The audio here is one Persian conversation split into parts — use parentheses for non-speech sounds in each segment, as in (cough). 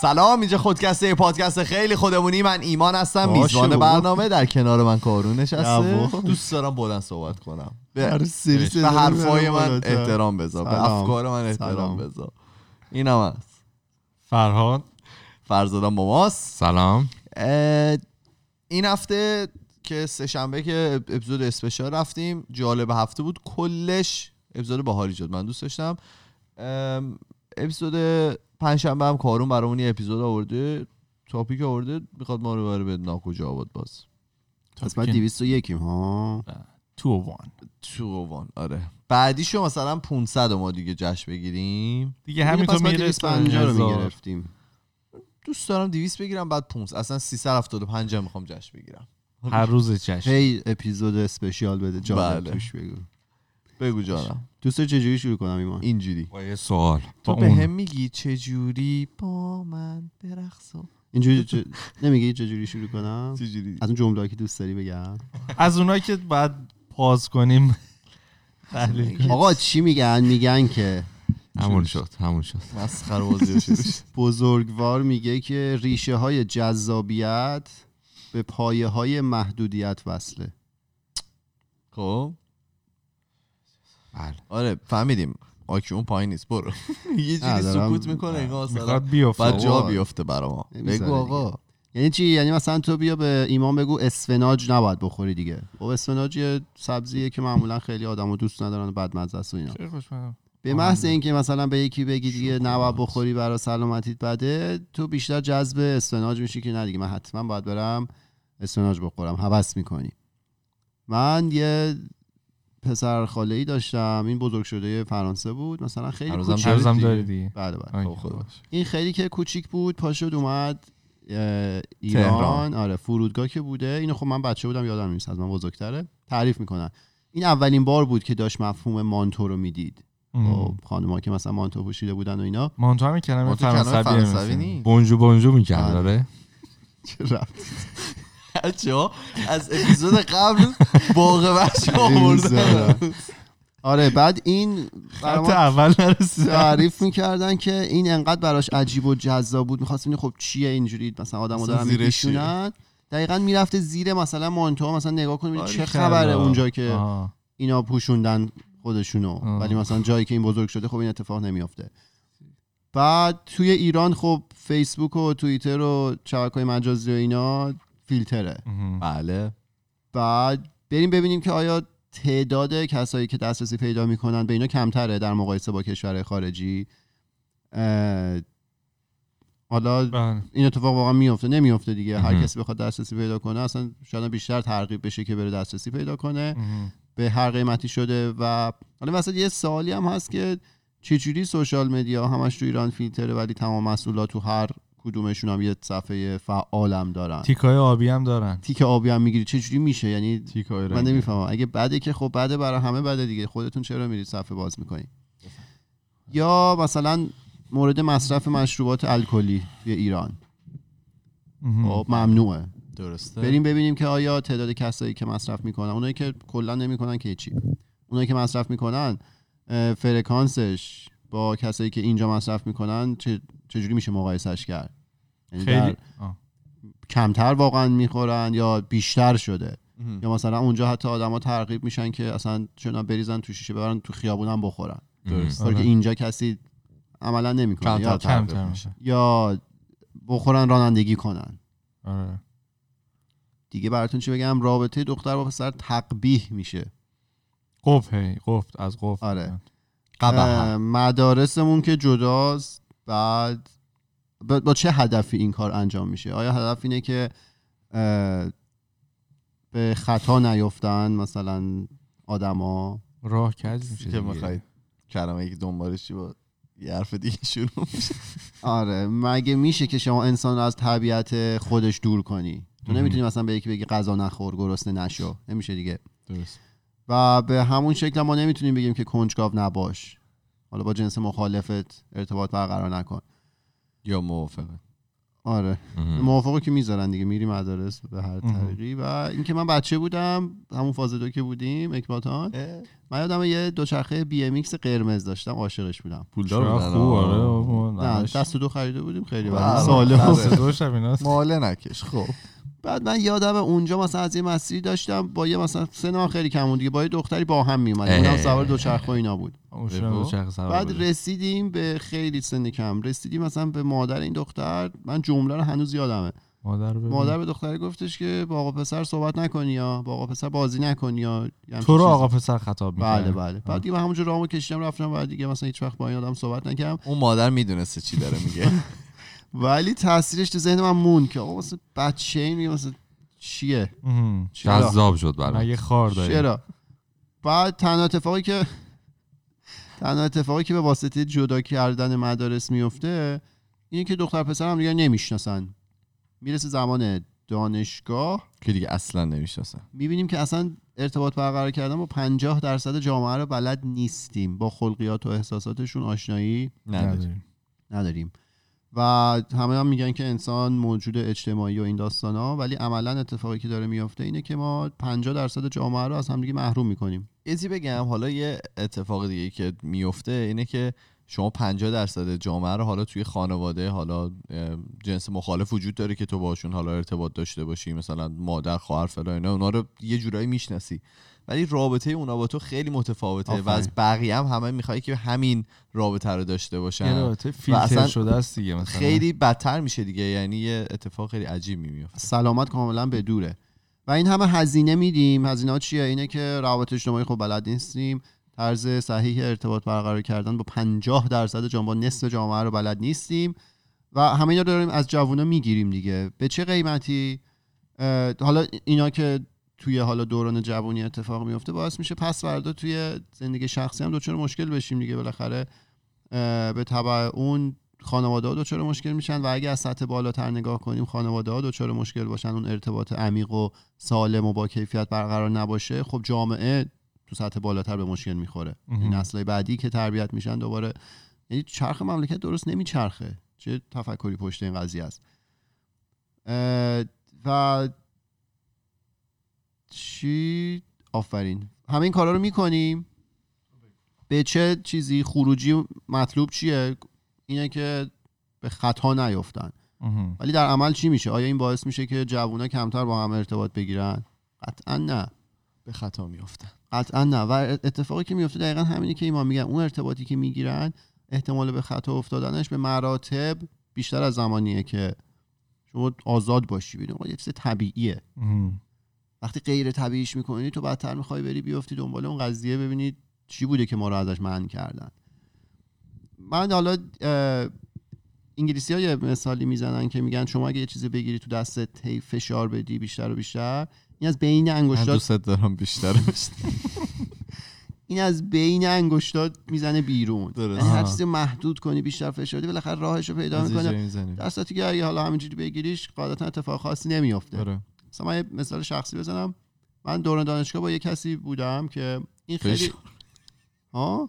سلام اینجا خودکسته پادکست خیلی خودمونی. من ایمان هستم میزبان. برنامه. در کنار من کارون نشسته. دوست دارم بلند صحبت کنم. به, به حرفای من. احترام بذار. به. افکار من احترام. بذار. این هم هست. فرهاد. فرزادم ماماست سلام. این هفته که سه شنبه که اپیزود اسپشال رفتیم جالب هفته بود. کلش اپیزود باحالی شد من دوست داشتم. اپیزود پنجشنبه هم کارون برامون یه اپیزود آورده. تاپیک آورده. می‌خواد ما رو بره به ناکجا آباد باز. قسمت 201 ها؟ تو و وان. تو وان آره. بعدیشو مثلا 500 ما دیگه جشن بگیریم. دیگه همینطور میره 250 رو می‌گرفتیم. دوست دارم 200 بگیرم بعد 500 اصلا 375 هم می‌خوام جشن بگیرم. هر روز جشن. هی اپیزود اسپشیال بده جالب بله. توش بگو. بگو جانم. دوست چجوری شروع کنم ایمان؟ اینجوری. با یه سوال. تو به هم میگی چجوری با من برقص و- اینجوری چ... (laughs) نمیگی چجوری شروع کنم؟ چجوری؟ از اون جمله که دوست داری بگم. از اونایی که باید پاز کنیم. کنیم (laughs) آقا چی میگن؟ میگن که همون شد همون شد. مسخره بازی. (laughs) بزرگوار میگه که ریشه های جذابیت به پایه های محدودیت وصله. خب؟ بله. آره فهمیدیم. آکی اون پایین نیست. برو. (laughs) یه دارم- سکوت می‌کنه انگار مثلا. می‌خواد بیفته. بعد جا. بیفته برا بگو آقا. یعنی چی؟ یعنی مثلا تو بیا به ایمان بگو اسفناج نباید بخوری دیگه. خب اسفناج یه سبزیه که معمولا خیلی آدمو دوست ندارن و بد مزه است و اینا. به محض اینکه مثلا به یکی بگی دیگه نباید بخوری برای سلامتیت بده تو بیشتر جذب اسفناج میشی که نه دیگه. من حتما باید برم اسفناج بخورم. هوس می‌کنی. من یه پسر خاله ای داشتم. این بزرگ شده فرانسه بود. مثلا خیلی کوچیک هنوزم. داری دیگه؟ بله بله. خب، خدا. باشه. این خیلی که کوچیک بود. پاشد اومد ایران. تهران. آره فرودگاه که بوده. اینو خب من بچه بودم یادم نیست. از من بزرگتره. تعریف می‌کنن. این اولین بار بود که داشت مفهوم مانتو رو می‌دید. خب خانم‌ها که مثلا مانتو پوشیده بودن و اینا. مانتو هم کلمه فرانسوی. بونجو بونجو می‌کرد آره. آره. چه ربطی؟ بچه ها از اپیزود قبل باقه بچه آورده آره بعد این خط اول نرسید تعریف می‌کردن که این انقدر براش عجیب و جذاب بود می‌خواست ببینه خب چیه اینجوری مثلا آدمو دارن؟ میکشونن دقیقا می‌رفته زیر مثلا مانتو مثلا نگاه کنیم آره، چه کلا. خبره اونجا که آه. اینا پوشوندن خودشونو آه. ولی مثلا جایی که این بزرگ شده خب این اتفاق نمیافته بعد توی ایران خب فیسبوک و توییتر و شبکه های مجازی و اینا فیلتره. بله بعد بریم ببینیم که آیا تعداد کسایی که دسترسی پیدا می‌کنن به اینا کمتره در مقایسه با کشور خارجی حالا بله. این اتفاق واقعا میفته نمیفته دیگه هر. کسی بخواد دسترسی پیدا کنه اصلا شاید بیشتر ترغیب بشه که بره دسترسی پیدا کنه ام. به هر قیمتی شده و حالا وسط یه سوالی هم هست که چجوری سوشال مدیا همش تو ایران فیلتره ولی تمام مسئولات تو هر کدومشون هم یه صفحه فعالم دارن. تیکای آبی هم دارن. تیک آبی هم می‌گیری. چجوری میشه؟ یعنی تیکای من نمی‌فهمم. اگه بده که خب بده برای همه بده دیگه. خودتون چرا میرید صفحه باز می‌کنید یا مثلا مورد مصرف مشروبات الکلی توی ایران. خب ممنوعه. درسته. بریم ببینیم که آیا تعداد کسایی که مصرف می‌کنن اونایی که کلا نمی‌کنن که چی؟ اونایی که مصرف می‌کنن فرکانسش با کسایی که اینجا مصرف می‌کنن چه چجوری میشه مقایسش کرد؟ خیلی آه. کمتر واقعا می‌خورن یا بیشتر شده. یا مثلا اونجا حتی آدما ترغیب میشن که اصلا چون بریزن تو شیشه ببرن تو خیابونم بخورن درست. که آره. اینجا کسی عملا نمی‌کنه یا, کمتر میشه. یا بخورن رانندگی کنن آره دیگه براتون چی بگم رابطه دختر با پسر تقبیح میشه قفل قفل از قفل آره. مدارسمون که جداست بعد با با چه هدفی این کار انجام میشه؟ آیا هدف اینه که به خطا نیفتن مثلا آدما؟ راه کج میشه که. می‌خواید کلمه که دنبالش چی با یه حرف دیگه (laughs) شروع میشه. آره مگه میشه که شما انسان رو از طبیعت خودش دور کنی؟ تو. نمی‌تونی مثلا به یکی بگی غذا نخور گرسنه نشو. نمیشه دیگه. درست. و به همون شکل ما نمی‌تونیم بگیم که کنجکاو نباش. حالا با جنس مخالفت ارتباط برقرار نکن. یا موافقه. آره. موافقه که می‌ذارن دیگه میری مدارس به هر. طریقی. و اینکه من بچه بودم همون فاز دو که بودیم اکباتان من یادم یه دوچرخه BMX قرمز داشتم عاشقش بودم. پولدار خوب. آره. نه دست دو خریده بودیم خیلی ساله ماله نکش خب. بعد من یادم اونجا مثلا از یه مسیری داشتم با یه مثلا سن خیلی کم بود دیگه با یه دختری با هم میومدیم اونم اه. سوار دوچرخه و اینا بود. بعد. رسیدیم به خیلی سن کم. رسیدیم مثلا به مادر این دختر. من جمله رو هنوز یادمه. مادر. مادر به دختر گفتش که با آقا پسر صحبت نکنی یا با آقا پسر بازی نکنی یا تو رو. آقا پسر خطاب می‌کنه بله بله. بعد دیگه من همونجا رامو کشیدم رفتم بعد دیگه مثلا هیچ وقت با این آدم صحبت نکردم. اون مادر می‌دونسته چی داره میگه. (laughs) ولی تاثیرش تو ذهن من مون که آقا مثلا بچه این میگه مثلا چیه؟ جذاب شد برام مگه خار داری؟ چرا؟ بعد تنها اتفاقی که تنها اتفاقی که به واسطه جدا کردن مدارس میفته اینه که دختر پسر هم دیگه نمی‌شناسن. می‌رسه زمان دانشگاه. که دیگه اصلا نمی‌شناسن. می‌بینیم که اصلا ارتباط برقرار کردن با 50 درصد جامعه رو بلد نیستیم. با خلقیات و احساساتشون آشنایی نداری نداریم. نداریم. و همه هم میگن که انسان موجود اجتماعی و این داستان ها ولی عملا اتفاقی که داره میافته اینه که ما 50 درصد جامعه رو از همدیگه محروم می‌کنیم. چیزی بگم حالا یه اتفاق دیگه که میفته اینه که شما 50 درصد جامعه رو حالا توی خانواده حالا جنس مخالف وجود داره که تو باشون حالا ارتباط داشته باشی مثلا مادر خواهر فلان اینا اونا رو یه جورایی می‌شناسی. ولی رابطه اونا با تو خیلی متفاوته و. از بقیه هم همه می‌خوای که همین رابطه رو داشته یه باشن رابطه فیلتر شده است دیگه مثلا. خیلی بدتر میشه دیگه یعنی یه اتفاق خیلی عجیب میفته سلامت کاملا به دوره. و این همه هزینه میدیم. هزینه ها چیه؟ اینه که روابط اجتماعی خب بلد نیستیم. طرز صحیح ارتباط برقرار کردن با 50 درصد جامعه با نصف جامعه رو بلد نیستیم. و همه اینا رو داریم از جوونا می‌گیریم دیگه. به چه قیمتی؟ حالا اینا که توی حالا دوران جوونی اتفاق میفته باعث میشه پس فردا توی زندگی شخصی هم دچار مشکل بشیم دیگه. بالاخره به تبع اون خانواده ها دچار مشکل میشن و اگه از سطح بالاتر نگاه کنیم خانواده ها دچار مشکل باشن. اون ارتباط عمیق و سالم و با کیفیت برقرار نباشه خب جامعه تو سطح بالاتر به مشکل می‌خوره. نسلهای بعدی که تربیت میشن دوباره یعنی چرخ مملکت درست نمیچرخه. چه تفکری پشت این قضیه است. و چی؟ آفرین. همه این کارا رو می‌کنیم. به چه چیزی؟ خروجی مطلوب چیه؟ اینه که به خطا نیفتن. ولی در عمل چی میشه؟ آیا این باعث میشه که جوونا کمتر با هم ارتباط بگیرن؟ قطعا نه. به خطا میافتن. قطعا نه. و اتفاقی که میفته دقیقا همینه که ایمان میگن اون ارتباطی که می‌گیرن احتمال به خطا افتادنش به مراتب بیشتر از زمانیه که شما آزاد باشی. آقا یه چیز طبیعیه. وقتی غیر طبیعیش می‌کنی تو بدتر می‌خوای بری بیفتی دنبال اون قضیه ببینید چی بوده که ما رو ازش منع کردن من حالا انگلیسی ها یه مثالی می‌زنن که میگن شما اگه یه چیزی بگیری تو دستت هی فشار بدی بیشتر و بیشتر این از بین من انگشتات دوست دارم بیشتر (laughs) این از بین انگشتات می‌زنه بیرون درست. یعنی هر. چیزی محدود کنی بیشتر فشار بدی بالاخره راهش رو پیدا می‌کنه. دستاتی که اگه حالا همینجوری بگیریش قاعدتا اتفاق خاصی نمیافته آره. مثلا من یه مثال شخصی بزنم. من دوران دانشگاه با یه کسی بودم که این خیلی. ها؟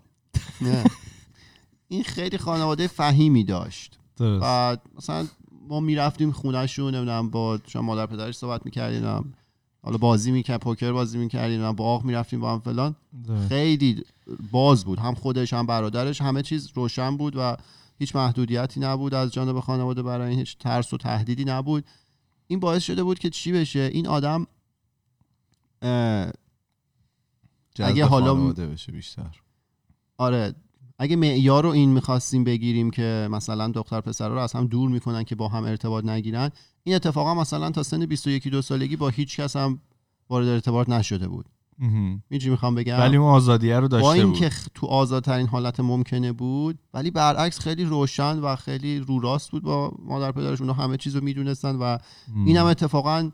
نه. این خیلی خانواده فهیمی داشت. بعد مثلا ما می‌رفتیم خونهشون نمی‌دونم با شما مادر پدرش صحبت می‌کردیم حالا بازی می‌کرد پوکر بازی می‌کردیم باغ می‌رفتیم با هم فلان. خیلی باز بود. هم خودش هم برادرش همه چیز روشن بود و هیچ محدودیتی نبود از جانب خانواده برای هیچ ترس و تهدیدی نبود. این باعث شده بود که چی بشه؟ این آدم اگه حالا- بشه بیشتر. آره اگه معیار رو این می‌خواستیم بگیریم که مثلا دختر پسر رو از هم دور می‌کنن که با هم ارتباط نگیرن این اتفاقا مثلا تا سن 21 دو سالگی با هیچ کس هم وارد ارتباط نشده بود. چی می‌خوام بگم؟ ولی اون آزادیه رو با داشته اینکه بود. خ- تو آزادترین حالت ممکنه بود ولی برعکس خیلی روشن و خیلی رو راست بود با مادر پدرش. اونا همه چیز رو می‌دونستن و مهم. این هم اتفاقا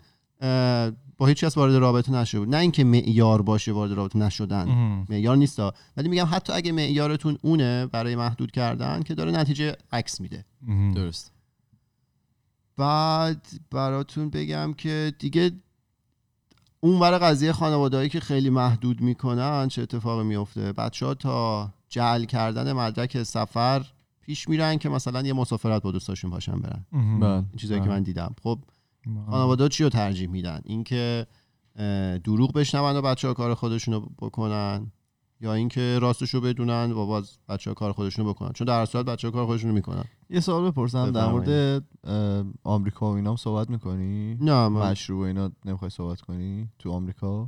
با هیچ کس وارد رابطه نشده بود. نه اینکه معیار باشه وارد رابطه نشدن. معیار نیستا ولی میگم حتی اگه معیارتون اونه برای محدود کردن که داره نتیجه عکس میده. درست. بعد براتون بگم که دیگه اون ور قضیه خانوادهایی که خیلی محدود می‌کنن چه اتفاقی میفته بچه ها تا جعل کردن مدرک سفر پیش میرن که مثلا یه مسافرت با دوستاشون باشن برن. بله. این چیزایی که بله. من دیدم خب. خانواده چی رو ترجیح میدن اینکه دروغ بشنون و بچه ها کار خودشون رو بکنن یا اینکه راستش رو بدونن و باز بچه ها کار خودشون رو بکنن. چون در صورت بچه ها کار خودشون رو می‌کنن. یه سوال بپرسم در. مورد آمریکا و اینام صحبت می‌کنی؟ نه من مشروب و اینا نمی‌خوای صحبت کنی تو آمریکا؟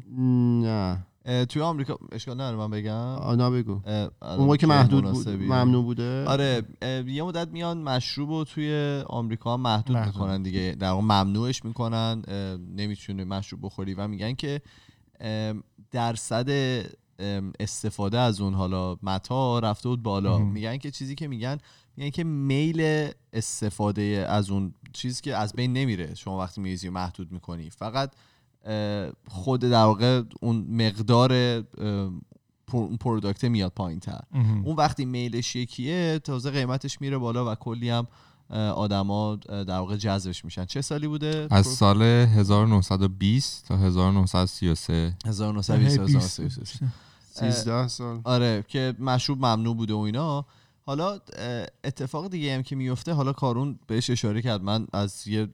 نه. توی آمریکا اشکال نداره من بگم. نه بگو. اون موقع که محدود بود. ممنوع بوده؟ آره یه مدت میان مشروب رو توی آمریکا محدود, محدود. می‌کنن دیگه. در واقع ممنوعش می‌کنن نمی‌تونه مشروب بخوری. و میگن که درصد استفاده از اون حالا متا رفته بود بالا. میگن که چیزی که میگن میگن که میل استفاده از اون چیزی که از بین نمیره شما وقتی میریزی و محدود می‌کنی فقط خود در واقع اون مقدار پروداکت میاد پایین تر. اون وقتی میلش یکیه تازه قیمتش میره بالا و کلی هم آدما در واقع جذبش میشن چه سالی بوده از سال 1920 تا 1933 1920 هی بیست. 1933. 13 سال. آره که مشروب ممنوع بوده و اینا. حالا اتفاق دیگه هم که میفته حالا کارون بهش اشاره کرد. من از یه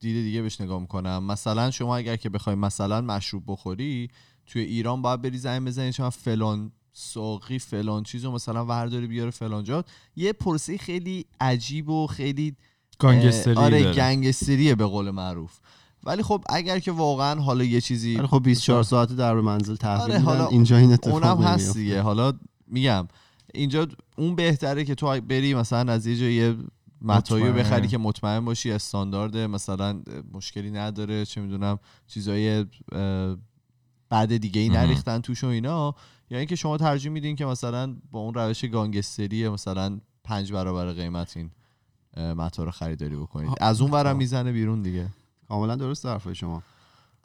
دید دیگه بهش نگاه می‌کنم. مثلا شما اگر که بخوای مثلا مشروب بخوری توی ایران باید بری زنگ بزنی شما فلان ساقی فلان چیزو مثلا ورداری بیاره فلان جا یه پروسه خیلی عجیب و خیلی گانگستری آره. گنگستریه به قول معروف. ولی خب اگر که واقعا حالا یه چیزی ولی خب 24 ساعت در منزل تحویل آره، حالا اینجا این اتفاق اونم هست. دیگه حالا میگم اینجا اون بهتره که تو بری مثلا از یه جای متایی رو مطمئن. بخری که مطمئن باشی استاندارده مثلا مشکلی نداره چه می‌دونم چیزای بد دیگه ای. نریختن توش و اینا یا اینکه شما ترجیح میدین که مثلا با اون روش گانگستری مثلا پنج برابر قیمت این متا رو خریداری بکنید از اون ورم می‌زنه بیرون دیگه کاملا درست حرفای شما.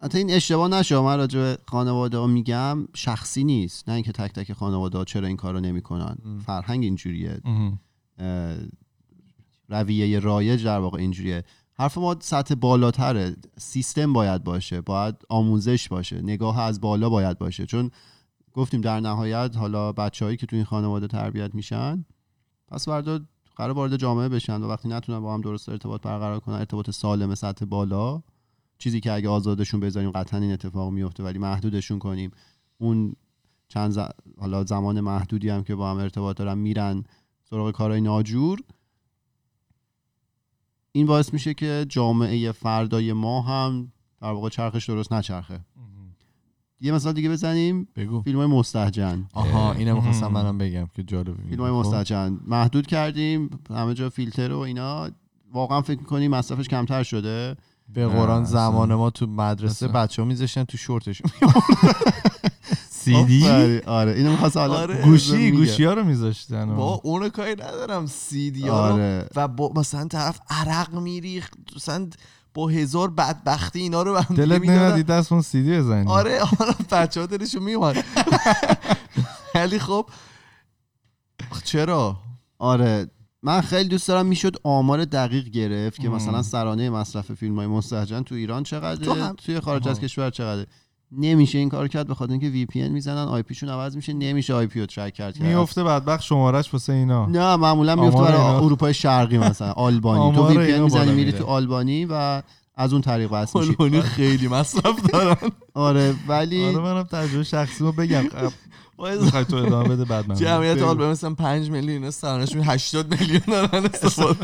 حتی این اشتباه نشه من راجع به خانواده ها میگم شخصی نیست. نه اینکه تک تک خانواده ها چرا این کارو نمی‌کنن. فرهنگ اینجوریه. رویه رایج در واقع اینجوریه. حرف ما سطح بالاتره. سیستم باید باشه. باید آموزش باشه. نگاه از بالا باید باشه. چون گفتیم در نهایت حالا بچههایی که تو این خانواده تربیت میشن پس فردا قرار وارد جامعه بشن و وقتی نتونن با هم درست ارتباط برقرار کنن ارتباط سالم سطح بالا چیزی که اگه آزادشون بذاریم قطعا این اتفاق میفته. ولی محدودشون کنیم. اون چند ز... حالا زمان محدودی هم که با هم ارتباط دارن میرن سراغ کارهای ناجور. این باعث میشه که جامعه فردای ما هم در واقع چرخش درست نچرخه. یه مثال دیگه بزنیم. بگو. فیلم های مستهجن. آها اه. اینو می‌خواستم. منم بگم که جالبه فیلم های مستهجن. محدود کردیم. همه جا فیلتر و اینا. واقعا فکر می‌کنیم مصرفش کمتر شده. به قرآن. زمان ما تو مدرسه اصلا. بچه ها میذاشتن تو شورتشون (laughs) سی دی؟ آره. اینو می‌خواست حالا آره. گوشی میگه. گوشی ها رو میذاشتن. با اونو کاری ندارم. سی دی آره. و با مثلا طرف عرق میریخت. مثلا با هزار بدبختی اینا رو دیگه دلت. نمیاد دست اون سیدی بزنی آره آره بچه ها دلشون میومد (laughs) ولی خب چرا آره من خیلی دوست دارم می‌شد آمار دقیق گرفت که. مثلا سرانه مصرف فیلم های مستهجن تو ایران چقدره تو هم- توی خارج. از کشور چقدره نمیشه این کار کرد به خاطر اینکه VPN می‌زنن IP شون عوض میشه نمیشه IP رو track کرد میفته بدبخت شمارش واسه اینا. نه معمولا میفته برای اینا. اروپای شرقی مثلا آلبانی. تو VPN می‌زنی میری میره. تو آلبانی و از اون طریق وصل میشی. آلبانی خیلی مصرف دارن. آره ولی آره منم تجربه شخصی رو بگم. (laughs) می‌خوای تو ادامه بده بعد من جمعیت. آلبانی مثلا 5 میلیون سرانش 80 میلیون دارن. (laughs) استفاده.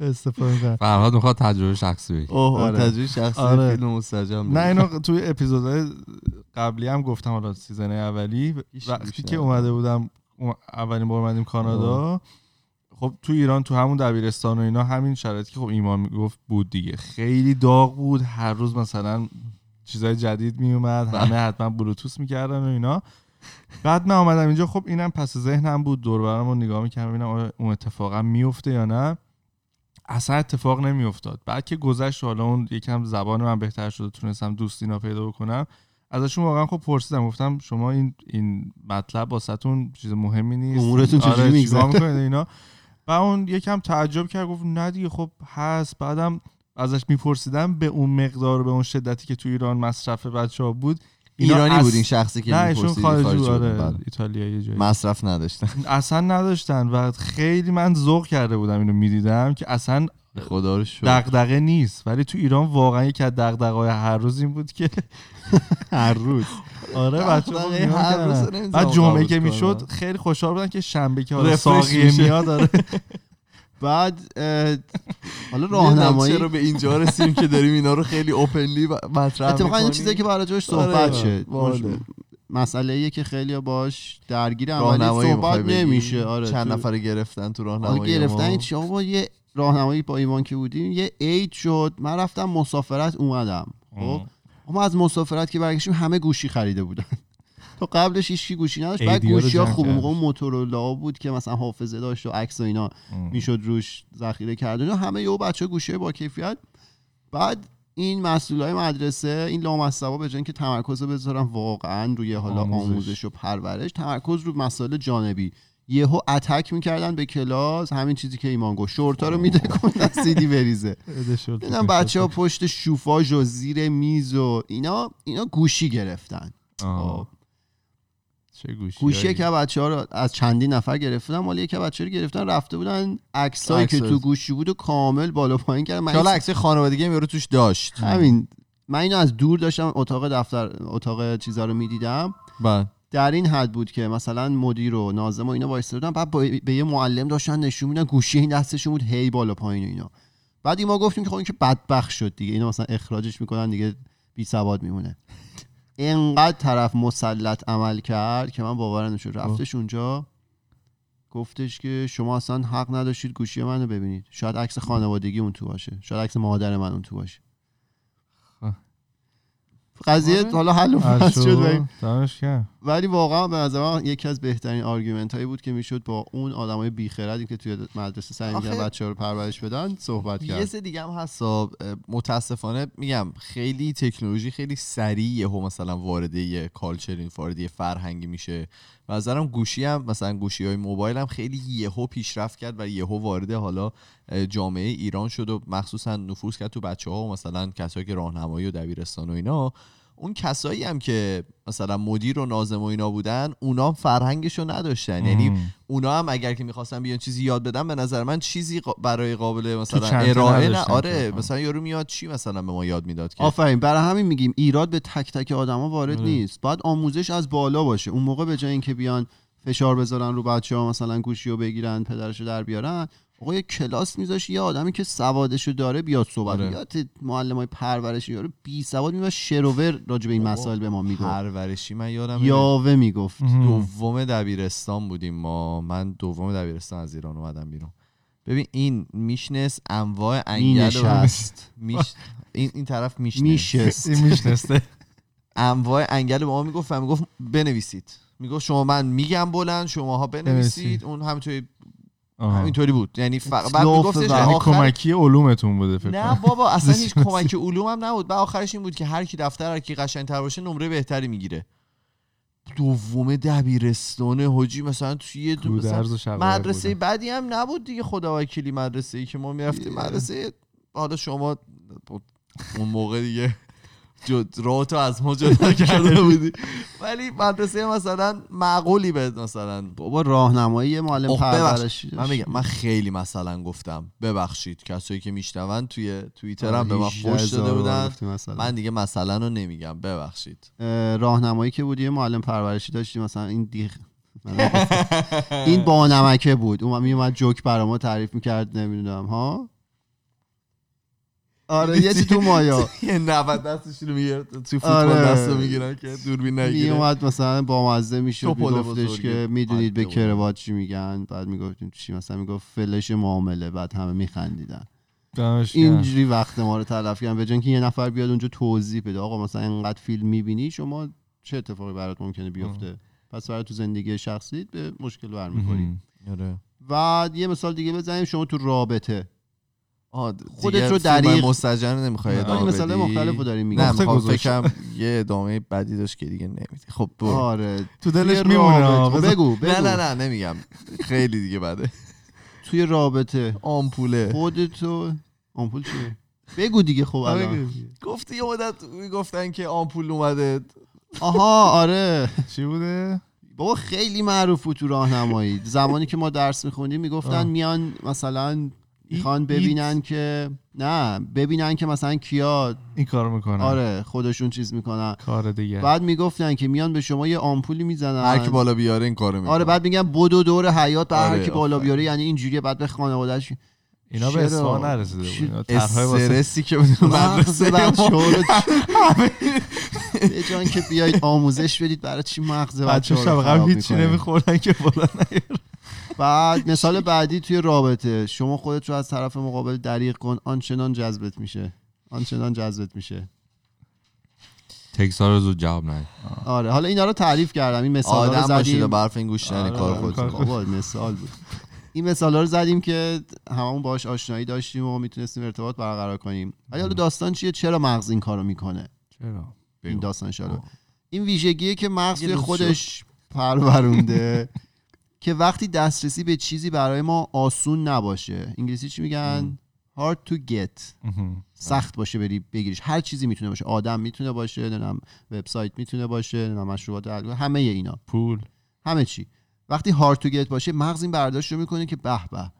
استفاده کردن. فرهاد می‌خواد تجربه شخصی بگه. اوه آره. تجربه شخصی آره. فیلم مستجم نه اینو توی اپیزودهای قبلی هم گفتم حالا سیزن اولی. وقتی که. اومده بودم اولین بار اومدیم کانادا خب تو ایران تو همون دبیرستان و اینا همین شرایطی که خب ایمان می‌گفت بود دیگه. خیلی داغ بود. هر روز مثلا چیزای جدید میومد همه حتما بلوتوس می‌کردن و اینا. بعد من اومدم اینجا خب اینم پس ذهنم بود. دور برم رو نگاه می‌کردم ببینم اون اتفاقا میفته یا نه. اصلا اتفاق نمیافتاد. بعد که گذشت حالا اون یکم زبان من بهتر شده تونستم دوستینا پیدا بکنم. ازشون واقعا خب پرسیدم گفتم شما این این مطلب واسهتون چیز مهمی نیست؟ امورتون چجوری آره، اینا؟ و اون یکم تعجب کرد گفت نه دیگه خب هست. بعدم ازش میپرسیدم به اون مقدار به اون شدتی که تو ایران مصرف بچه ها بود ایرانی اص- بود این شخصی که نه خارجی بود. آره. ایتالیایی جایی مصرف نداشتن (laughs) اصلا نداشتن و خیلی من ذوق کرده بودم اینو می‌دیدم که اصلا خدا رو شکر دغدغه نیست ولی تو ایران واقعا یکی از دغدغه‌های هر روز این بود که (laughs) هر روز (laughs) آره بچه دغدغه هر روز بعد جمعه که. می‌شد خیلی خوشحال بودن که شنبه که حالا ساقیه میشه. میاد آره بعد حالا راهنمایی چرا به اینجا رسیدیم که داریم اینا رو خیلی اوپنلی مطرح اتفاقا این؟ چیزایی که برای صحبت آره، شه باله. مسئله ایه که خیلی باش درگیر عملی صحبت؟ نمیشه آره چند نفر گرفتن تو راهنمایی گرفتن ما؟ چی آقا یه راهنمایی با ایمان که بودیم یه عید شد من رفتم مسافرت اومدم خب ما از مسافرت که برگشتیم همه گوشی خریده بودن تا قبلش هیچ کی گوشی نداشت بعد گوشی ها خوب. موقع موتورولا بود که مثلا حافظه داشت و عکس و اینا می‌شد روش ذخیره کرد اینا همه یهو بچه گوشی با کیفیت. بعد این مسئولای مدرسه این لامصبا به جای اینکه تمرکز رو بذارن واقعا روی حالا آموزش. آموزش و پرورش تمرکز رو مسائل جانبی. یهو اتک می‌کردن به کلاس همین چیزی که ایمان گفت شورتا رو میده کن سیدی بریزه. دیدم بچه ها پشت شوفاژ و زیر میز و اینا اینا گوشی گرفتن. آه. چه گوشی گوشی که بچه ها رو از چندین نفر گرفتن مالی که بچه رو گرفتن رفته بودن عکسایی که. تو گوشی بود و کامل بالا پایین کردن. من حالا عکس خانوادگی هم یارو توش داشت. همین. من اینو از دور داشتم اتاق دفتر اتاق چیزا رو می‌دیدم. بله. در این حد بود که مثلا مدیر و ناظم و اینا وایساده بودن بعد با- به یه معلم داشتن نشون میدن گوشی این دستشون بود هی بالا پایین و اینا. بعد ما گفتیم که خب این که بدبخت شد دیگه اینا مثلا اخراجش می‌کنن دیگه بی سواد میمونه. اینقدر طرف مسلط عمل کرد که من باورم نشد. رفتش اونجا گفتش که شما اصلا حق نداشتید گوشی منو ببینید. شاید عکس خانوادگی اون تو باشه. شاید عکس مادر من اون تو باشه. خب. قضیه آره. حالا حل و شد. ولی واقعا به نظر من یکی از بهترین argument هایی بود که می‌شد با اون آدمای بیخردی که توی مدرسه سعی می‌کردن آخه- بچه رو پرورش بدن صحبت یه کرد سه دیگه هم هست. متاسفانه میگم خیلی تکنولوژی خیلی سریع یهو مثلا وارد یه کالچر وارد یه فرهنگی میشه و نظرم گوشی هم مثلا گوشی های موبایل هم خیلی یهو پیشرفت کرد و یهو وارد حالا جامعه ایران شد و مخصوصا نفوذ کرد تو بچه ها و مثلا کسایی که راهنمایی و دبیرستان و اینا. اون کسایی هم که مثلا مدیر و ناظم و اینا بودن اونا فرهنگشو نداشتن یعنی. اونا هم اگر که می‌خواستن بیان چیزی یاد بدن به نظر من چیزی برای قابل مثلا ارائه نه آره. مثلا یارو میاد چی مثلا به ما یاد می‌داد که آفرین برای همین میگیم ایراد به تک تک آدما وارد آره. نیست باید آموزش از بالا باشه اون موقع به جای اینکه بیان فشار بذارن رو بچه ها مثلا گوشی رو بگیرن پدرشو در بیارن آقا یه کلاس میذاش یه آدمی که سوادشو داره بیاد صحبت آره. یاد معلم های پرورشی یارو بی سواد میاد شروور راجع به این مسائل به ما می‌گفت. پرورشی من یادم یاوه می‌گفت. دوم دبیرستان بودیم ما. من دوم دبیرستان از ایران اومدم بیرون. ببین این میشنس انواع انگل مینشست میش... این, این طرف میشنس میشست. این میشنسته. انواع انگل به ما می‌گفت و می‌گفت بنویسید. می‌گفت شما من میگم بلند شماها بنویسید. اون همینطوری. همینطوری بود. یعنی فقط بعد میگفتش یعنی آخر کمکی علومتون بوده فکر نه بابا (laughs) اصلا هیچ کمک علوم هم نبود. بعد آخرش این بود که هر کی دفتر هر کی قشنگتر باشه نمره بهتری می‌گیره. دوم دبیرستانه حاجی مثلا توی یه دو مثلا مدرسه بودن. بعدی هم نبود دیگه خدا وکیلی مدرسه ای که ما می‌رفتیم. مدرسه حالا شما (laughs) اون موقع دیگه جو- راه تو از ما جدا (laughs) کرده بودی. ولی مدرسه مثلا معقولی به مثلا بابا راهنمایی یه معلم. پرورشی من میگم من خیلی مثلا گفتم ببخشید کسایی که میشنون توی توییتر هم به من فوش داده بودن. من دیگه مثلا رو نمیگم ببخشید. اه، راهنمایی که بود یه معلم پرورشی داشتیم مثلا این نگفتم. (laughs) این با نمکه بود. اون میومد جوک برا ما تعریف می‌کرد نمی‌دونم ها؟ آره یه چی تو مایا (laughs) یه 90 دستش رو می‌گیره توی فوتبال آره. دست رو می‌گیرن که دوربین نگیره. میومد مثلا با مزه می‌شد میگفتش بزرگی. که می‌دونید به عجب. کروات چی میگن؟ بعد می‌گفتیم چی؟ مثلا می‌گفت فلش معامله بعد همه میخندیدن. اینجوری وقت ما رو تلف کردن. به جای اینکه یه نفر بیاد اونجا توضیح بده آقا مثلا اینقدر فیلم می‌بینی شما چه اتفاقی برات ممکنه بیفته؟ پس برای تو زندگی شخصیت به مشکل برمیخوری. مهم. آره. و یه مثال دیگه بزنیم. شما تو رابطه خودت رو دریغ- مستجر نمی‌خوای ادامه مثلا بدی؟ مختلف رو داریم میگیم نه گذاشت. فکرم یه ادامه بدی داشت که دیگه نمیدی. خب برو. آره تو دلش میمونه بذار- بگو بگو. نه نه نه نمیگم. خیلی دیگه بده. (laughs) توی رابطه. آمپوله. خودتو آمپول چیه؟ بگو دیگه خب الان. گفتی یه مدت می‌گفتن که آمپول اومده. آها آره. (laughs) چی بوده؟ بابا خیلی معروف بود تو راهنمایی. زمانی که ما درس میخوندیم می‌گفتن. میان مثلا می‌خوان ببینن که نه ببینن که مثلا کیا این کارو می‌کنه آره خودشون چیز می‌کنن. کار دیگه. بعد می‌گفتن که میان به شما یه آمپولی می‌زنن. هر کی بالا بیاره این کارو می‌کنه. آره بعد میگن بدو دور حیات به هر آره، کی بالا. بیاره یعنی اینجوریه بعد به خانوادهش اینا به؟ اصفهان نرسیده بود. طرحهای واسه استرسی که مغز مدرسه بچه ما. ها رو به جان که بیایید آموزش بدید برای چی مغز بچه بچه ها شب قبل می‌کنید؟ نمیخوردن که بالا نیار بعد مثال بعدی توی رابطه. شما خودت رو از طرف مقابل دریغ کن آنچنان جذبت میشه. آنچنان جذبت میشه. تکس ها رو زود جواب ندید آره حالا اینا رو تعریف کردم. این مثال رو آدم باشید و زدیم. برف این گوش آره، کار آره، خودتون. مثال بود. این مثال رو زدیم که هممون باش آشنایی داشتیم و می‌تونستیم ارتباط برقرار کنیم. ولی حالا داستان چیه؟ چرا مغز این کارو می‌کنه؟ چرا؟ این. داستان شالو این ویژگیه که مغز خودش پرورونده. (laughs) که وقتی دسترسی به چیزی برای ما آسون نباشه. انگلیسی چی میگن? hard to get. سخت باشه بری بگیریش. هر چیزی می‌تونه باشه. آدم می‌تونه باشه نمی‌دونم وبسایت می‌تونه باشه نمی‌دونم مشروبات همه اینا. پول. همه چی. وقتی hard to get باشه مغز این برداشت رو می‌کنه که به به.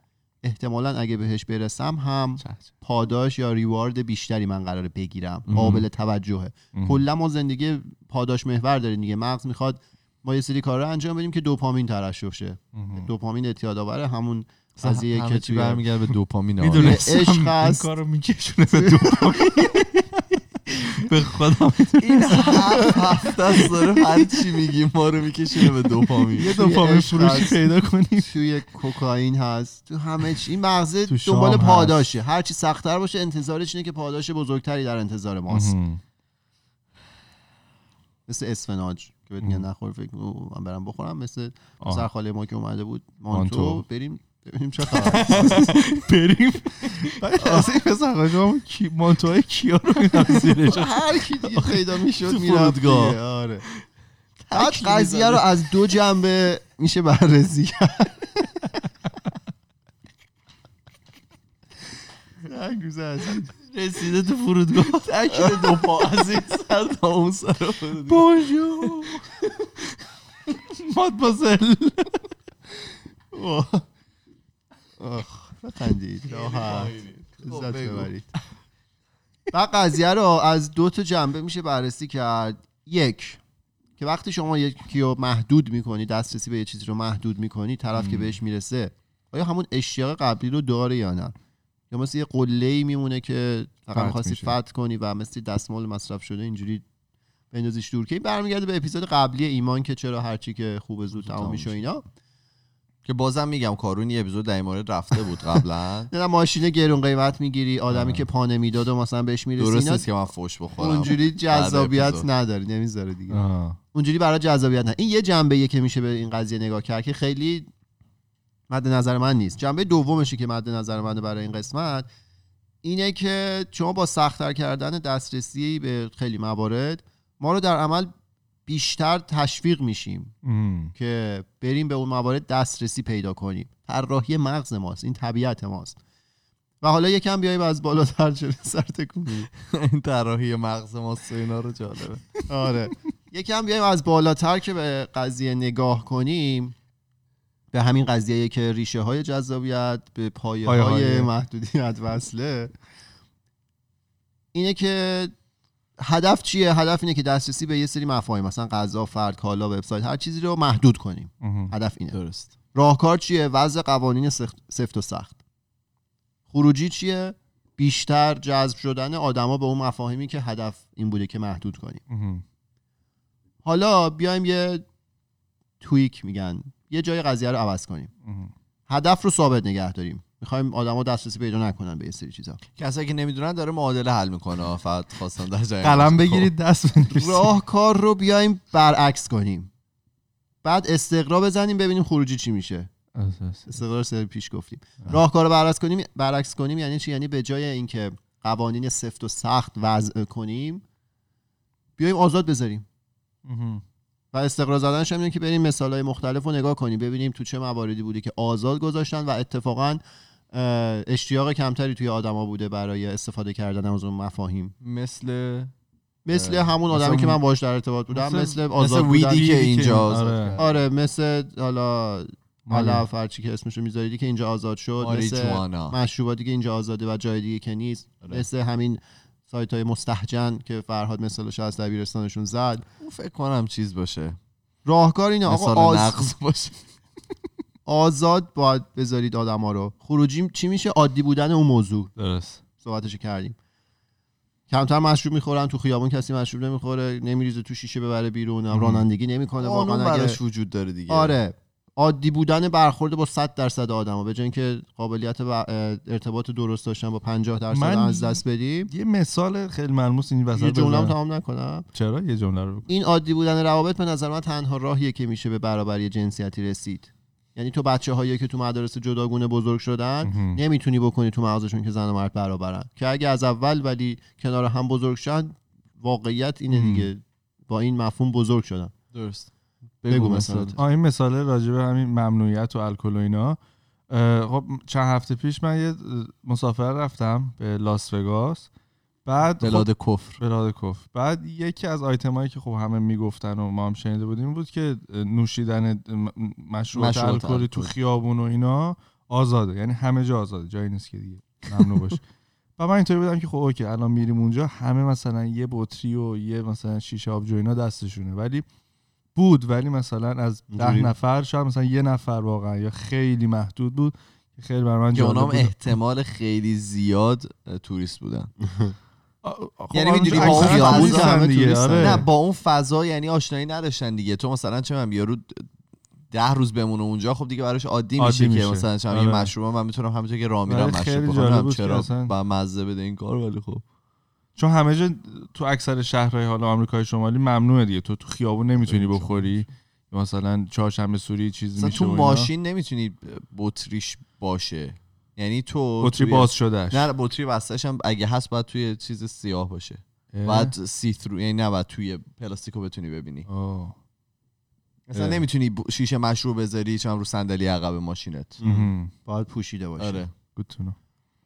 احتمالا اگه بهش برسم هم. پاداش یا ریوارد بیشتری من قراره بگیرم. قابل توجهه. کلا ما زندگی پاداش محور داریم دیگه. مغز می‌خواد ما یه سری کارا انجام بدیم که دوپامین ترشح شه. دوپامین اعتیاد آوره همون قضیه که چی توی برمیگرده به دوپامین (laughs) عشق این هست. کارو میکشونه به دوپامین. (laughs) به خدا این هفت هفته است داره هر چی میگیم ما رو میکشونه به دوپامین. یه دوپامین فروشی. پیدا کنیم. توی کوکائین هست. تو همه چی. این مغزه دنبال. پاداشه. هر چی سختتر باشه انتظارش اینه که پاداش بزرگتری در انتظار ماست. مثل اسفناج. که بهت میگن نخور فکر من برم بخورم. مثل آه. سرخاله ما که اومده بود مانتو. بریم ببینیم چه (laughs) خبر. بریم. اصلا این پسر خواهشم کی مانتوهای کیا رو میدم زیرش. (laughs) هر کی دیگه پیدا می‌شد می‌رفت آره. بعد قضیه رو از دو جنبه میشه بررسی کرد. (laughs) گوزه. رسیده تو فرودگاه. (laughs) تکل دو پا. از این سر تا اون سر بونجور مادمازل آخ بخندید. خب، لذت بگو. ببرید. و قضیه رو از دو تا جنبه میشه بررسی کرد. یک که وقتی شما یکی رو محدود می‌کنی دسترسی به یه چیزی رو محدود می‌کنی طرف که بهش می‌رسه آیا همون اشتیاق قبلی رو داره یا نه؟ یا مثل یه قله ای میمونه که فقط می‌خواستی میشه. فتح کنی و مثل دستمال مصرف شده اینجوری بندازیش دور که این برمیگرده به اپیزود قبلی ایمان که چرا هرچی که خوب زود تمام میشه. اینا که بازم میگم کارون یه اپیزود در مورد رفته بود قبلا (laughs) نه ماشین گرون قیمت می‌گیری آدمی آه. که پا نمی‌داد و مثلا بهش می‌رسی درست نیست که من فوش بخورم اونجوری جذابیت. نداره نمی‌ذاره دیگه. اونجوری برای جذابیت نه این یه جنبه که میشه به این قضیه نگاه کرد که خیلی مد نظر من نیست. جنبه دومشی که مد نظر منه برای این قسمت اینه که شما با سختتر کردن دسترسی به خیلی موارد ما رو در عمل بیشتر تشویق میشیم مم. که بریم به اون موارد دسترسی پیدا کنیم. طراحی مغز ماست این طبیعت ماست. و حالا یکم بیایم از بالاتر چه سر تکون. (laughs) این طراحی مغز ماست و اینا رو جالبه. آره. یکم بیایم از بالاتر که به قضیه نگاه کنیم. به همین قضیه که ریشه های جذابیت به پایه های پایه‌های. محدودیت وصله. اینه که هدف چیه؟ هدف اینه که دسترسی به یه سری مفاهیم مثلا غذا فرد کالا وبسایت هر چیزی رو محدود کنیم. هدف اینه. درست. راهکار چیه؟ وضع قوانین سخت- سفت و سخت. خروجی چیه؟ بیشتر جذب شدن آدما به اون مفاهیمی که هدف این بوده که محدود کنیم. حالا بیایم یه تویک میگن. یه جای قضیه رو عوض کنیم. هدف رو ثابت نگه داریم. می‌خوایم آدما دسترسی پیدا نکنن به یه سری چیزا. کسایی که نمی‌دونن داره معادله حل می‌کنه. فقط خواستم در جای قلم بگیرید دست بنویسید. راهکار رو بیایم برعکس کنیم. بعد استقرا بزنیم ببینیم خروجی چی میشه. استقرار سر پیش گفتیم. راهکار رو برعکس کنیم برعکس کنیم یعنی چی؟ یعنی به جای اینکه قوانین سفت و سخت وضع کنیم بیایم آزاد بذاریم. و استقرار زدنش هم اینه که بریم مثالهای مختلف رو نگاه کنیم ببینیم تو چه مواردی بوده که آزاد گذاشتن و اتفاقا اشتیاق کمتری توی آدما بوده برای استفاده کردن از اون مفاهیم مثل مثل همون آدمی مثل که من باش در ارتباط بودم مثل- مثل مثل آزاد ویدی بودن. که اینجا آزاد آره. آره مثل حالا مالی. علف هرچی که اسمشو میذاریدی که اینجا آزاد شد مثل مشروباتی که اینجا آزاده و جای دیگه که نیست آره. مثل همین سایت های مستحجن که فرهاد مثالش از دبیرستانشون زد اون فکر کنم چیز باشه. راهکار اینه آقا آز... نقض باشه. آزاد باید بذارید آدما رو. خروجی چی میشه؟ عادی بودن اون موضوع. درست. صحبتش کردیم. کمتر مشروب می‌خورن تو خیابون کسی مشروب نمی‌خوره نمیریزه تو شیشه ببره بیرون. رانندگی نمی‌کنه واقعا اگه وجود داره دیگه. آره. عادی بودن برخورد با 100 درصد آدما به جای اینکه قابلیت و ارتباط درست داشتن با 50 درصد از دست بدیم. یه مثال خیلی ملموس این وسط یه جمله. تمام نکنم. چرا؟ یه جمله رو این عادی بودن روابط به نظر من تنها راهیه که میشه به برابری جنسیتی رسید. یعنی تو بچه هایی که تو مدارس جداگونه بزرگ شدن. نمی‌تونی بکنی تو مغزشون که زن و مرد برابرن. که اگه از اول ولی کنار هم بزرگ شدن واقعیت اینه. دیگه. با این مفهوم بزرگ شدن. درست. بگو بگو مثلا. این مثال راجع به همین ممنوعیت و الکل و اینا. خب چند هفته پیش من یه مسافر رفتم به لاس وگاس. بعد خب بلاد کفر. بلاد کف بعد یکی از آیتمایی که خب همه می‌گفتن و ما هم شنیده بودیم این بود که نوشیدن مشروبات الکلی تو. خیابون و اینا آزاده. یعنی همه جا آزاده. جایی نیست که دیگه ممنوع باشه. (laughs) و من اینطوری بودم که خب اوکی الان میریم اونجا. همه مثلا یه بطری و یه مثلا شیشه آبجو اینا دستشونه. ولی بود ولی مثلا از ده. نفر شاید مثلا یه نفر واقعا یا خیلی محدود بود که خیلی برای من جالب. احتمال خیلی زیاد توریست بودن (laughs) خب یعنی می‌دونی با اون خیابون. آره. نه با اون فضا یعنی آشنایی نداشتن دیگه تو مثلا چه من یارو ده روز بمونه اونجا خب دیگه براش عادی, عادی میشه. که مثلا چه آره. یه مشروب من می‌تونم همونطور که راه میرم مشروب بخورم چرا با مزه بده این کار ولی خب چون همه جا تو اکثر شهرهای حالا آمریکای شمالی ممنوعه دیگه تو تو خیابون نمی‌تونی بخوری یا مثلا چهارشنبه سوری چیز میشه تو. ماشین نمی‌تونی بطریش باشه یعنی تو بطری توی- باز شدهش نه بطری وسطش هم اگه هست باید توی چیز سیاه باشه. باید سی ثرو یعنی نباید توی پلاستیکو بتونی ببینی آه. مثلا اه. نمی‌تونی ب- شیشه مشروب بذاری چون رو صندلی عقب ماشینت. باید پوشیده باشه آره.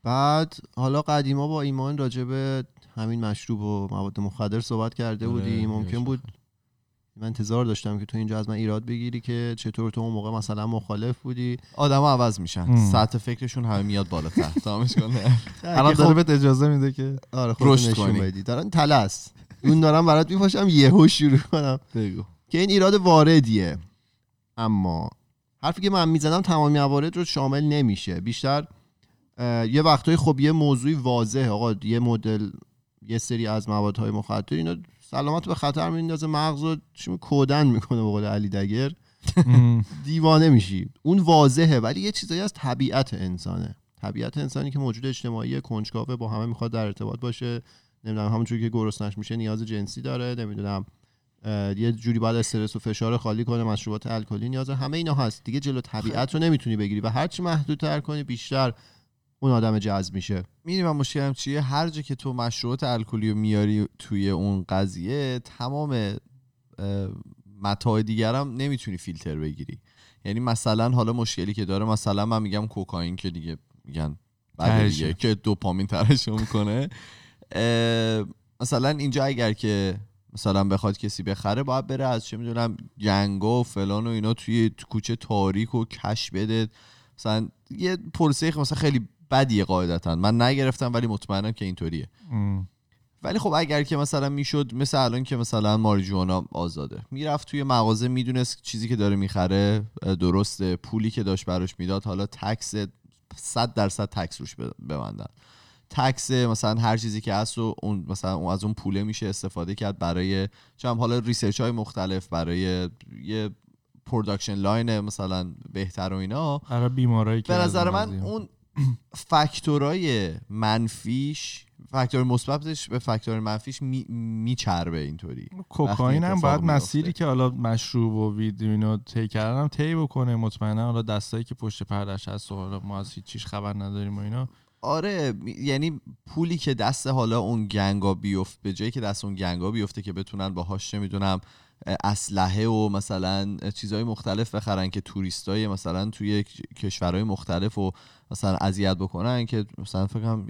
بعد حالا قدیما با ایمان راجع به همین مشروب و مواد مخدر صحبت کرده آره، بودیم ممکن بود من انتظار داشتم که تو اینجا از من ایراد بگیری که چطور تو اون موقع مثلا مخالف بودی. آدما عوض میشن. سطح فکرشون همه میاد بالاتر. (laughs) تمامش کنه. الان که داره خب- بهت اجازه میده که آره رشد نشون کنی. بدی. دارن تلس. اون دارم برات میپاشم یهو شروع کنم. بگو. که این ایراد واردیه. اما حرفی که من می‌زنم تمام موارد رو شامل نمیشه. بیشتر یه وقتای خب یه موضوعی واضحه. آقا یه مدل یه سری از موادهای مخدر اینا سلامت به خطر میندازه مغز رو چی کودن می‌کنه به قول علی دگر. دیوانه میشی. اون واضحه ولی یه چیزایی از طبیعت انسانه. طبیعت انسانی که موجود اجتماعی کنجکاوه با همه می‌خواد در ارتباط باشه. نمی‌دونم همونجوری که گرسنش میشه نیاز جنسی داره. نمی‌دونم یه جوری باید استرس و فشار خالی کنه مشروبات الکلی نیاز همه اینا هست. دیگه جلو طبیعت رو نمی‌تونی بگیری و هرچی محدودتر کنی بیشتر اون آدم جذب میشه. می‌دونی من مشکلم چیه؟ هر جا که تو مشروبات الکلی رو میاری توی اون قضیه تمام متاع دیگرم نمی‌تونی فیلتر بگیری. یعنی مثلا حالا مشکلی که داره مثلا من میگم کوکائین که دیگه میگن بعد دیگه. که دوپامین ترشح می‌کنه. مثلا اینجا اگر که مثلا بخواد کسی بخره باید بره از چه می‌دونم گنگا و فلان و اینا توی تو کوچه تاریک و کش بده. مثلا یه پروسه مثلا خیلی بدیه قاعدتا. من نگرفتم ولی مطمئنم که اینطوریه. ولی خب اگر که مثلا می‌شد مثل الان که مثلا ماریجوانا آزاده. می‌رفت توی مغازه می‌دونست چیزی که داره می‌خره درسته. پولی که داشت براش می‌داد حالا tax 100 درصد tax روش ببندن. tax مثلا هر چیزی که هست و اون مثلا اون از اون پوله میشه استفاده کرد برای چون حالا research های مختلف برای یه production line مثلا بهتر و اینا. برای بیمارایی که به نظر من. اون فاکتورای منفیش فاکتور مثبتش به فاکتور منفیش می- میچربه اینطوری کوکائین هم باید. مسیری که حالا مشروب و weed و اینو طی کردن هم طی بکنه مطمئنا حالا دستایی که پشت پردش هست و حالا ما از هیچ چیش خبر نداریم و اینا آره یعنی پولی که دست حالا اون gang ا بیفت به جایی که دست اون gang ا بیفته که بتونن باهاش چه می‌دونم اسلحه و مثلا چیزهای مختلف بخرن که توریستای مثلا توی کشورهای مختلف و مثلا اذیت بکنن که مثلا فکر کنم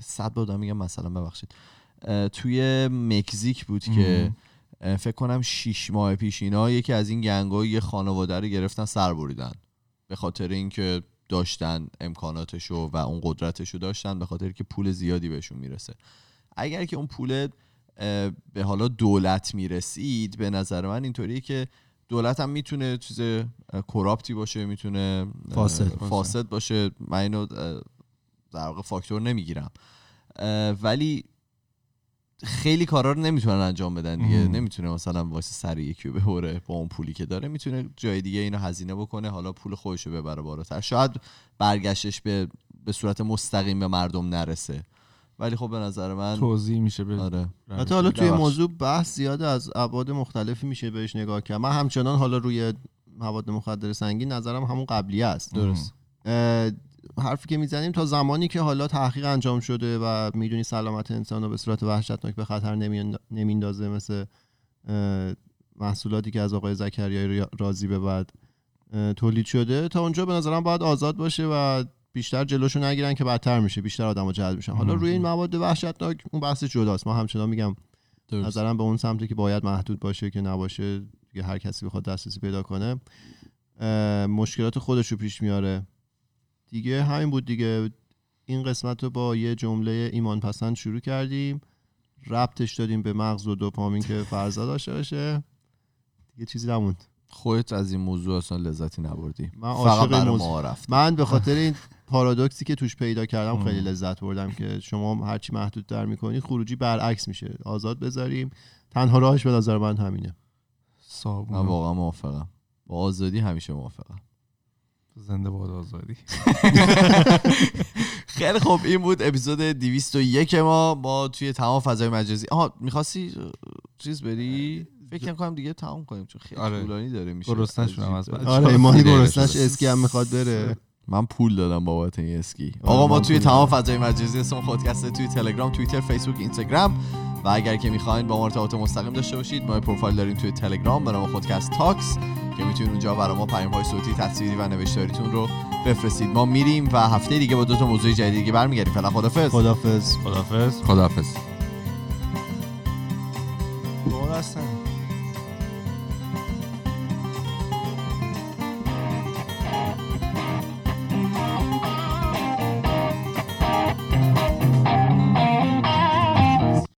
صد بار دارم میگم مثلا ببخشید. توی مکزیک بود که فکر کنم شیش ماه پیش اینا یکی از این گنگ‌ها یه خانواده رو گرفتن سر بریدن. به خاطر اینکه داشتن امکاناتشو و اون قدرتشو داشتن به خاطر که پول زیادی بهشون می‌رسه. اگر که اون پول به حالا دولت می‌رسید به نظر من اینطوریه که دولت هم می‌تونه چیز کراپتی باشه می‌تونه فاسد. فاسد باشه. من اینو در واقع فاکتور نمی‌گیرم. ولی خیلی کارا رو نمی‌تونن انجام بدن دیگه. مم. نمی‌تونه مثلا واسه سر یکی رو ببره با اون پولی که داره. می‌تونه جای دیگه اینو هزینه بکنه حالا پول خودش رو ببره بالاتر. شاید برگشتش به به صورت مستقیم به مردم نرسه. ولی خب به نظر من توضیح میشه به آره. حتی حالا توی. موضوع بحث زیاده از ابعاد مختلفی میشه بهش نگاه کرد. من همچنان حالا روی مواد مخدر سنگین نظرم همون قبلی است. درست. حرفی که می‌زنیم تا زمانی که حالا تحقیق انجام شده و می‌دونی سلامت انسان رو به صورت وحشتناک به خطر نمیندازه مثل محصولاتی که از آقای زکریای رازی به بعد تولید شده تا اونجا به نظرم باید آزاد باشه و بیشتر جلوشو نگیرن که بدتر میشه بیشتر آدمو جلب میشن. حالا روی این مواد وحشتناک اون بحث جداست. ما همچنان میگم درست. نظرم به اون سمتی که باید محدود باشه که نباشه دیگه هر کسی بخواد دسترسی پیدا کنه مشکلات خودش رو پیش میاره. دیگه همین بود دیگه. این قسمت رو با یه جمله ایمان پسند شروع کردیم. ربطش دادیم به مغز و دوپامین که فرزا داشته باشه دیگه چیزی نموند. خودت از این موضوع اصلا لذتی نبردی. من فقط عاشق این برای موضوع من به خاطر این پارادوکسی که توش پیدا کردم خیلی لذت بردم که شما هرچی محدود در می‌کنی خروجی برعکس میشه. آزاد بذاریم. تنها راهش به نظر من همینه. من صابون. واقعا موافقم. با آزادی همیشه موافقم. زنده باد آزادی. (laughs) خیلی خوب. این بود اپیزود 201 ما ما توی تمام فضای مجازی. آها می‌خواستی چیز بری؟ فکر کنم دیگه تمام کنیم چون خیلی آره. طولانی داره میشه. گرسنه‌شونم از بعد. آره ایمانی گرسنش. اسکی هم می‌خواد بره. من پول دادم بابت این اسکی. آره، آقا ما توی تمام. فضای مجازی اسم خودکسته توی تلگرام توییتر فیسبوک اینستاگرام. و اگر که می‌خواین با ما ارتباط مستقیم داشته باشید ما پروفایل داریم توی تلگرام به نام خودکست تاکس. که می‌تونید اونجا برای ما پیام های صوتی تصویری و نوشتاریتون رو بفرستید. ما میریم و هفته دیگه با دو تا موضوع جدید دیگه برمیگردیم. فعلا خدافظ. خدافظ. خدافظ. دور هستن